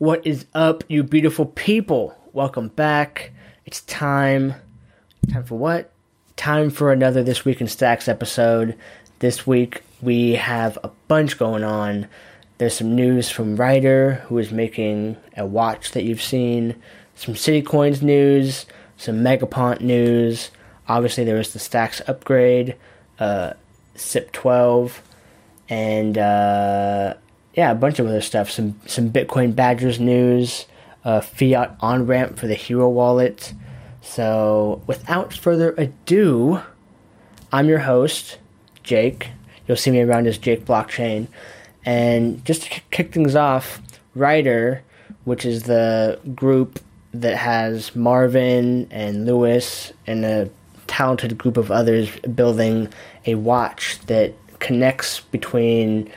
What is up, you beautiful people? Welcome back. It's time. Time for what? Time for another This Week in Stacks episode. This week we have a bunch going on. There's some news from Ryder, who is making a watch that you've seen, some City Coins news, some Megapont news. Obviously, there was the Stacks upgrade, uh, SIP 12, and uh, yeah, a bunch of other stuff. Some some Bitcoin Badgers news, uh, fiat on ramp for the Hiro wallet. So, without further ado, I'm your host, Jake. You'll see me around as Jake Blockchain. And just to kick things off, Ryder, which is the group that has Marvin and Lewis and a talented group of others building a watch that connects between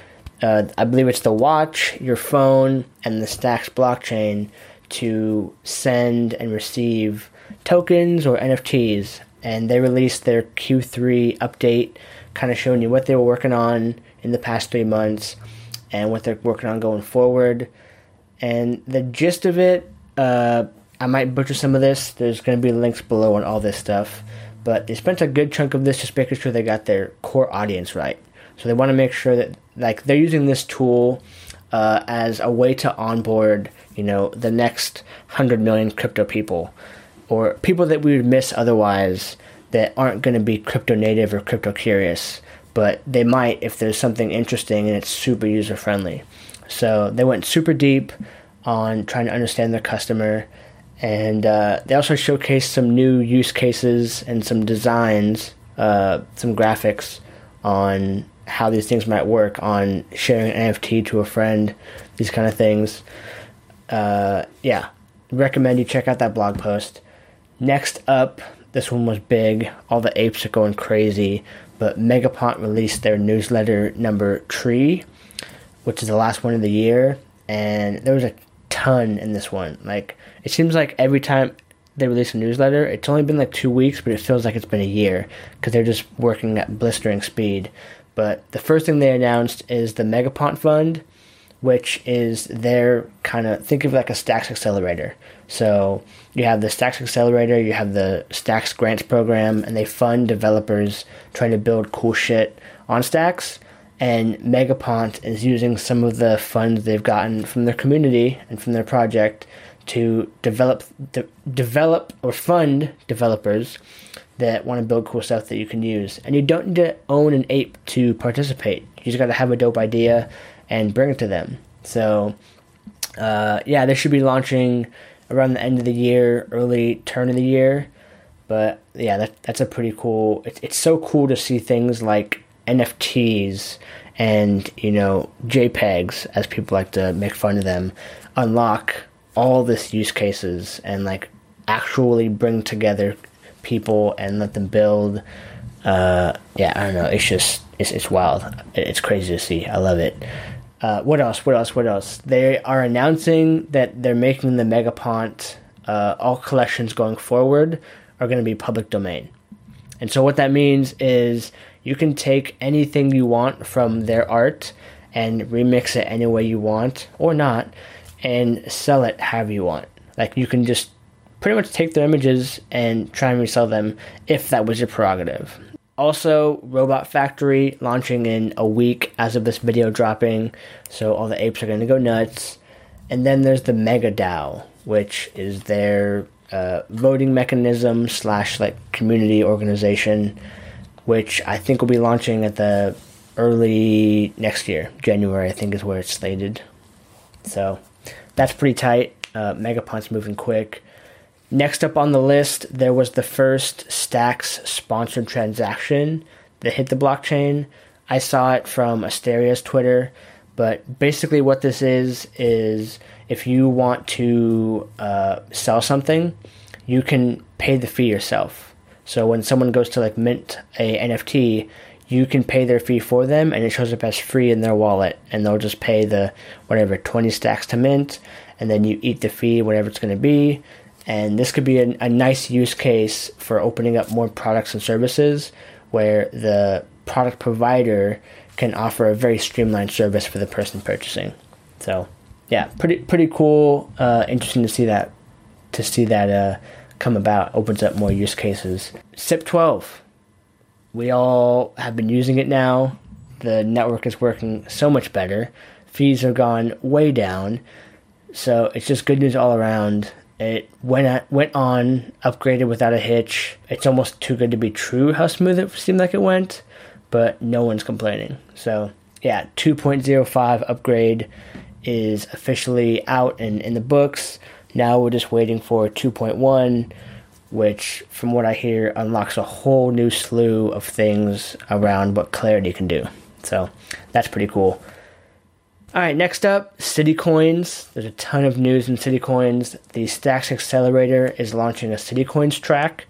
uh, I believe it's the watch, your phone, and the Stacks blockchain to send and receive tokens or NFTs. And they released their Q3 update, kind of showing you what they were working on in the past three months and what they're working on going forward. And the gist of it, uh, I might butcher some of this. There's going to be links below on all this stuff. But they spent a good chunk of this just making sure they got their core audience right. So they want to make sure that like they're using this tool uh, as a way to onboard, you know, the next hundred million crypto people, or people that we would miss otherwise that aren't going to be crypto native or crypto curious, but they might if there's something interesting and it's super user friendly. So they went super deep on trying to understand their customer, and uh, they also showcased some new use cases and some designs, uh, some graphics on how these things might work on sharing an NFT to a friend, these kind of things. Uh, yeah, recommend you check out that blog post. Next up, this one was big. All the apes are going crazy, but Megapont released their newsletter number Tree, which is the last one of the year, and there was a ton in this one. Like it seems like every time they release a newsletter, it's only been like two weeks, but it feels like it's been a year because they're just working at blistering speed. But the first thing they announced is the Megapont Fund, which is their kind of think of like a Stacks Accelerator. So you have the Stacks Accelerator, you have the Stacks Grants program, and they fund developers trying to build cool shit on Stacks. And Megapont is using some of the funds they've gotten from their community and from their project to develop de- develop or fund developers that want to build cool stuff that you can use. And you don't need to own an ape to participate. You just got to have a dope idea and bring it to them. So, uh, yeah, they should be launching around the end of the year, early turn of the year. But yeah, that, that's a pretty cool. It, it's so cool to see things like NFTs and you know JPEGs, as people like to make fun of them, unlock all this use cases and like actually bring together people and let them build. Uh, yeah, I don't know. It's just it's it's wild. It's crazy to see. I love it. Uh, what else? What else? What else? They are announcing that they're making the Megapont. Uh, all collections going forward are going to be public domain. And so what that means is you can take anything you want from their art and remix it any way you want or not and sell it however you want. Like you can just pretty much take their images and try and resell them if that was your prerogative. Also, Robot Factory launching in a week as of this video dropping, so all the apes are going to go nuts. And then there's the Mega DAO, which is their uh, voting mechanism slash like community organization, which I think will be launching at the early next year, January. I think is where it's slated. So that's pretty tight. Uh, moving quick. Next up on the list, there was the first Stacks sponsored transaction that hit the blockchain. I saw it from Asteria's Twitter, but basically, what this is is if you want to uh, sell something, you can pay the fee yourself. So when someone goes to like mint a NFT, you can pay their fee for them, and it shows up as free in their wallet, and they'll just pay the whatever twenty stacks to mint, and then you eat the fee, whatever it's going to be and this could be a, a nice use case for opening up more products and services where the product provider can offer a very streamlined service for the person purchasing. So, yeah, pretty pretty cool. Uh, interesting to see that to see that uh, come about. Opens up more use cases. SIP twelve. We all have been using it now. The network is working so much better. Fees have gone way down. So it's just good news all around. It went at, went on, upgraded without a hitch. It's almost too good to be true how smooth it seemed like it went, but no one's complaining. So yeah, 2.05 upgrade is officially out and in the books. Now we're just waiting for 2.1, which, from what I hear, unlocks a whole new slew of things around what Clarity can do. So that's pretty cool. All right, next up, City Coins. There's a ton of news in City Coins. The Stacks Accelerator is launching a City Coins track.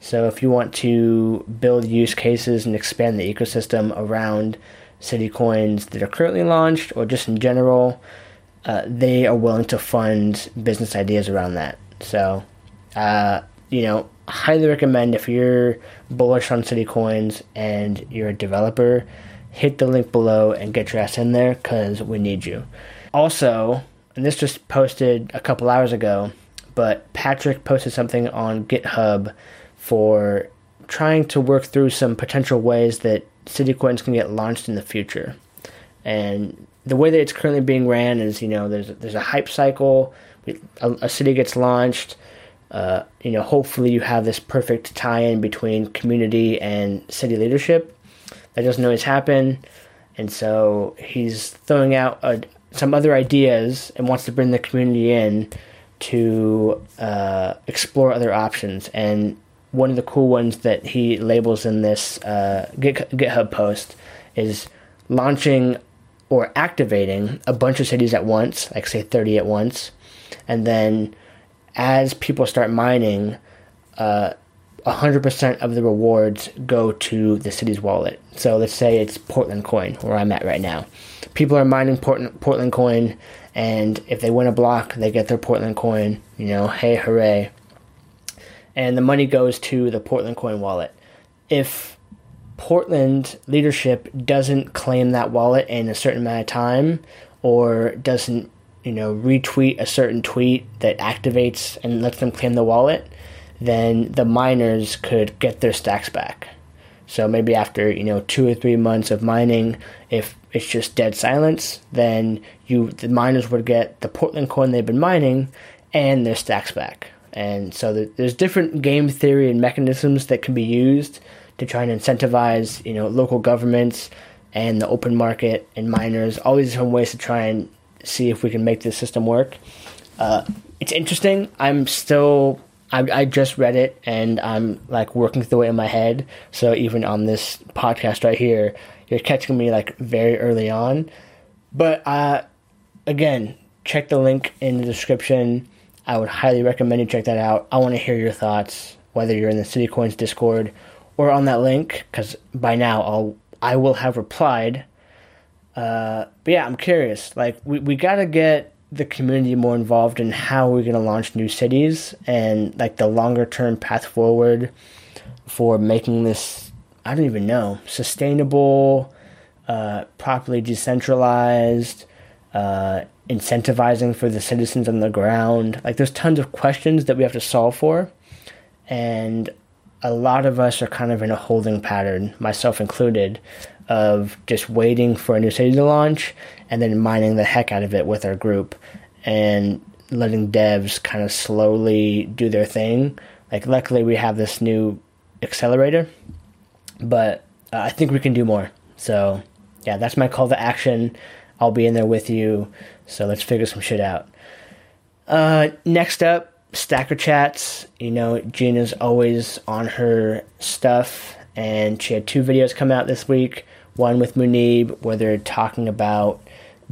So if you want to build use cases and expand the ecosystem around City Coins that are currently launched or just in general, uh, they are willing to fund business ideas around that. So, uh, you know, highly recommend if you're bullish on City Coins and you're a developer hit the link below and get your ass in there because we need you. Also, and this just posted a couple hours ago, but Patrick posted something on GitHub for trying to work through some potential ways that City Coins can get launched in the future. And the way that it's currently being ran is, you know, there's there's a hype cycle. A, a city gets launched. Uh, you know, hopefully you have this perfect tie-in between community and city leadership that doesn't always happen. And so he's throwing out a, some other ideas and wants to bring the community in to uh, explore other options. And one of the cool ones that he labels in this uh, GitHub post is launching or activating a bunch of cities at once, like say 30 at once. And then as people start mining, uh, 100% of the rewards go to the city's wallet. So let's say it's Portland coin, where I'm at right now. People are mining Portland, Portland coin, and if they win a block, they get their Portland coin. You know, hey, hooray. And the money goes to the Portland coin wallet. If Portland leadership doesn't claim that wallet in a certain amount of time, or doesn't, you know, retweet a certain tweet that activates and lets them claim the wallet, then the miners could get their stacks back. So maybe after you know two or three months of mining, if it's just dead silence, then you the miners would get the Portland coin they've been mining and their stacks back. And so there's different game theory and mechanisms that can be used to try and incentivize you know local governments and the open market and miners. All these different ways to try and see if we can make this system work. Uh, it's interesting. I'm still I, I just read it and I'm like working through it in my head. So even on this podcast right here, you're catching me like very early on. But uh, again, check the link in the description. I would highly recommend you check that out. I want to hear your thoughts, whether you're in the City Coins Discord or on that link, because by now I'll I will have replied. Uh, but yeah, I'm curious. Like we we gotta get the community more involved in how we're to launch new cities and like the longer term path forward for making this i don't even know sustainable uh, properly decentralized uh, incentivizing for the citizens on the ground like there's tons of questions that we have to solve for and a lot of us are kind of in a holding pattern myself included of just waiting for a new city to launch and then mining the heck out of it with our group and letting devs kind of slowly do their thing. Like, luckily, we have this new accelerator, but uh, I think we can do more. So, yeah, that's my call to action. I'll be in there with you. So, let's figure some shit out. Uh, next up, Stacker Chats. You know, Gina's always on her stuff, and she had two videos come out this week one with Muneeb, where they're talking about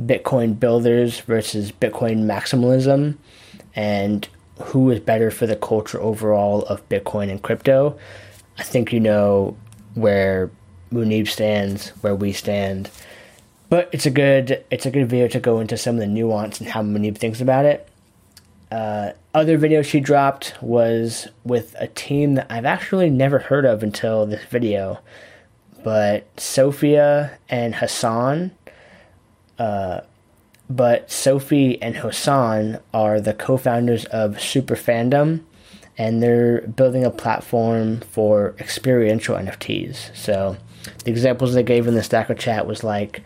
Bitcoin builders versus Bitcoin maximalism and who is better for the culture overall of Bitcoin and crypto. I think you know where Muneeb stands, where we stand. But it's a good it's a good video to go into some of the nuance and how Muneeb thinks about it. Uh, other video she dropped was with a team that I've actually never heard of until this video but Sophia and Hassan, uh, but Sophie and Hassan are the co-founders of Super Fandom, and they're building a platform for experiential NFTs. So the examples they gave in the Stacker chat was like,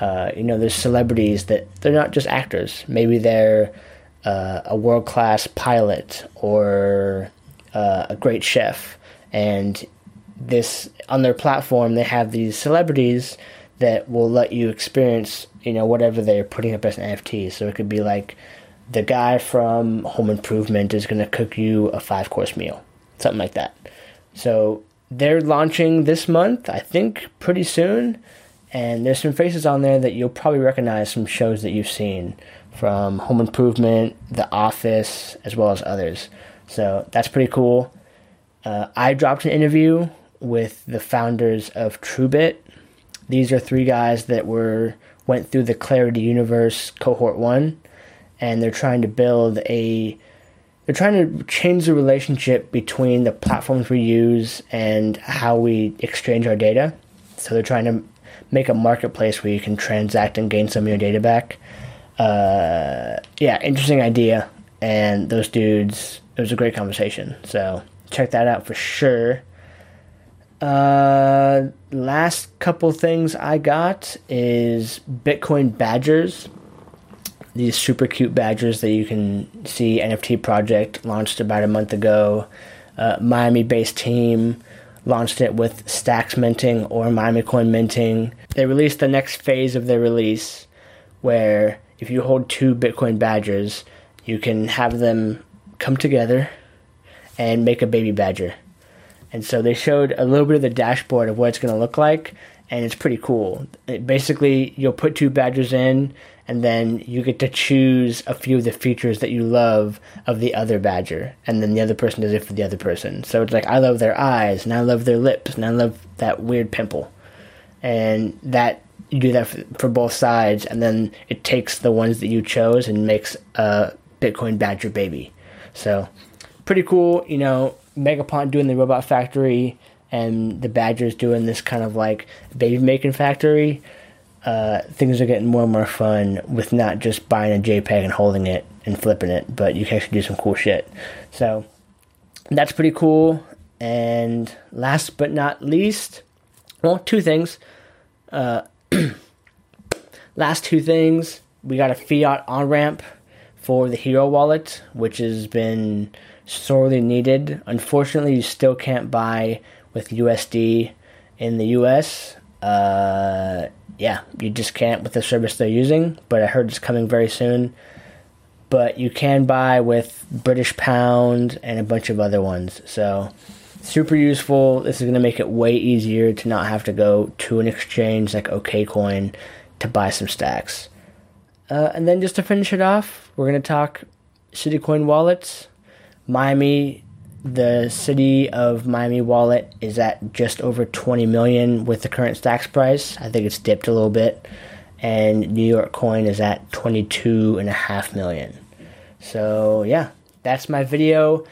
uh, you know, there's celebrities that they're not just actors. Maybe they're uh, a world class pilot or uh, a great chef, and this on their platform they have these celebrities that will let you experience, you know, whatever they're putting up as an NFT. So it could be like the guy from Home Improvement is going to cook you a five course meal, something like that. So they're launching this month, I think, pretty soon. And there's some faces on there that you'll probably recognize from shows that you've seen from Home Improvement, The Office, as well as others. So that's pretty cool. Uh, I dropped an interview with the founders of TrueBit. These are three guys that were went through the Clarity Universe cohort one, and they're trying to build a they're trying to change the relationship between the platforms we use and how we exchange our data. So they're trying to make a marketplace where you can transact and gain some of your data back. Uh, yeah, interesting idea. And those dudes, it was a great conversation. So check that out for sure. Uh, last couple things I got is Bitcoin badgers these super cute badgers that you can see NFT project launched about a month ago. Uh, Miami based team launched it with Stacks minting or Miami coin minting. They released the next phase of their release where if you hold two Bitcoin badgers, you can have them come together and make a baby badger. And so they showed a little bit of the dashboard of what it's going to look like, and it's pretty cool. It basically, you'll put two badgers in, and then you get to choose a few of the features that you love of the other badger, and then the other person does it for the other person. So it's like I love their eyes, and I love their lips, and I love that weird pimple, and that you do that for, both sides, and then it takes the ones that you chose and makes a Bitcoin badger baby. So pretty cool, you know. Megapont doing the robot factory, and the badgers doing this kind of like baby making factory uh, things are getting more and more fun with not just buying a JPEG and holding it and flipping it, but you can actually do some cool shit. So that's pretty cool. And last but not least, well, two things. Uh, last two things, we got a fiat on ramp for the Hiro wallet, which has been sorely needed. Unfortunately, you still can't buy with USD in the US. Uh, yeah, you just can't with the service they're using, but I heard it's coming very soon. But you can buy with British Pound and a bunch of other ones. So, super useful. This is going to make it way easier to not have to go to an exchange like OKCoin to buy some stacks. Uh, and then just to finish it off, we're going to talk City Coin wallets. Miami the city of Miami wallet is at just over 20 million with the current stacks price. I think it's dipped a little bit. And New York coin is at 22 and a half million. So, yeah, that's my video.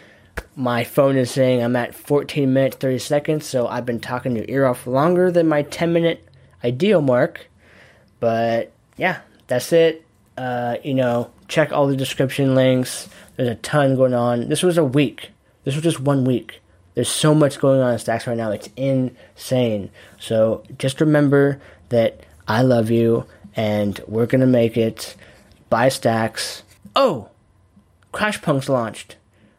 My phone is saying I'm at 14 minutes 30 seconds, so I've been talking your ear off longer than my 10 minute ideal mark. But yeah, that's it. Uh, you know, check all the description links. There's a ton going on. This was a week this was just one week. There's so much going on in Stacks right now. It's insane. So just remember that I love you and we're going to make it. Buy Stacks. Oh! CrashPunks launched.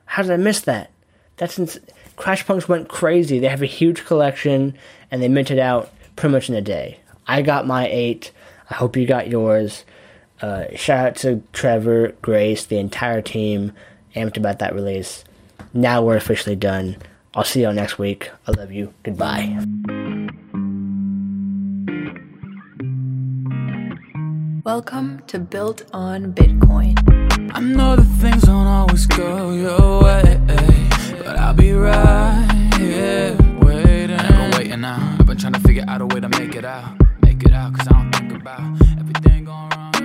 How did I miss that? That's ins- CrashPunks went crazy. They have a huge collection and they minted out pretty much in a day. I got my eight. I hope you got yours. Uh, shout out to Trevor, Grace, the entire team. Amped about that release now we're officially done. I'll see y'all next week. I love you. Goodbye. Welcome to Built on Bitcoin. I know that things don't always go your way, but I'll be right here waiting. I've been waiting now. I've been trying to figure out a way to make it out, make it out. Cause I don't think about everything going wrong.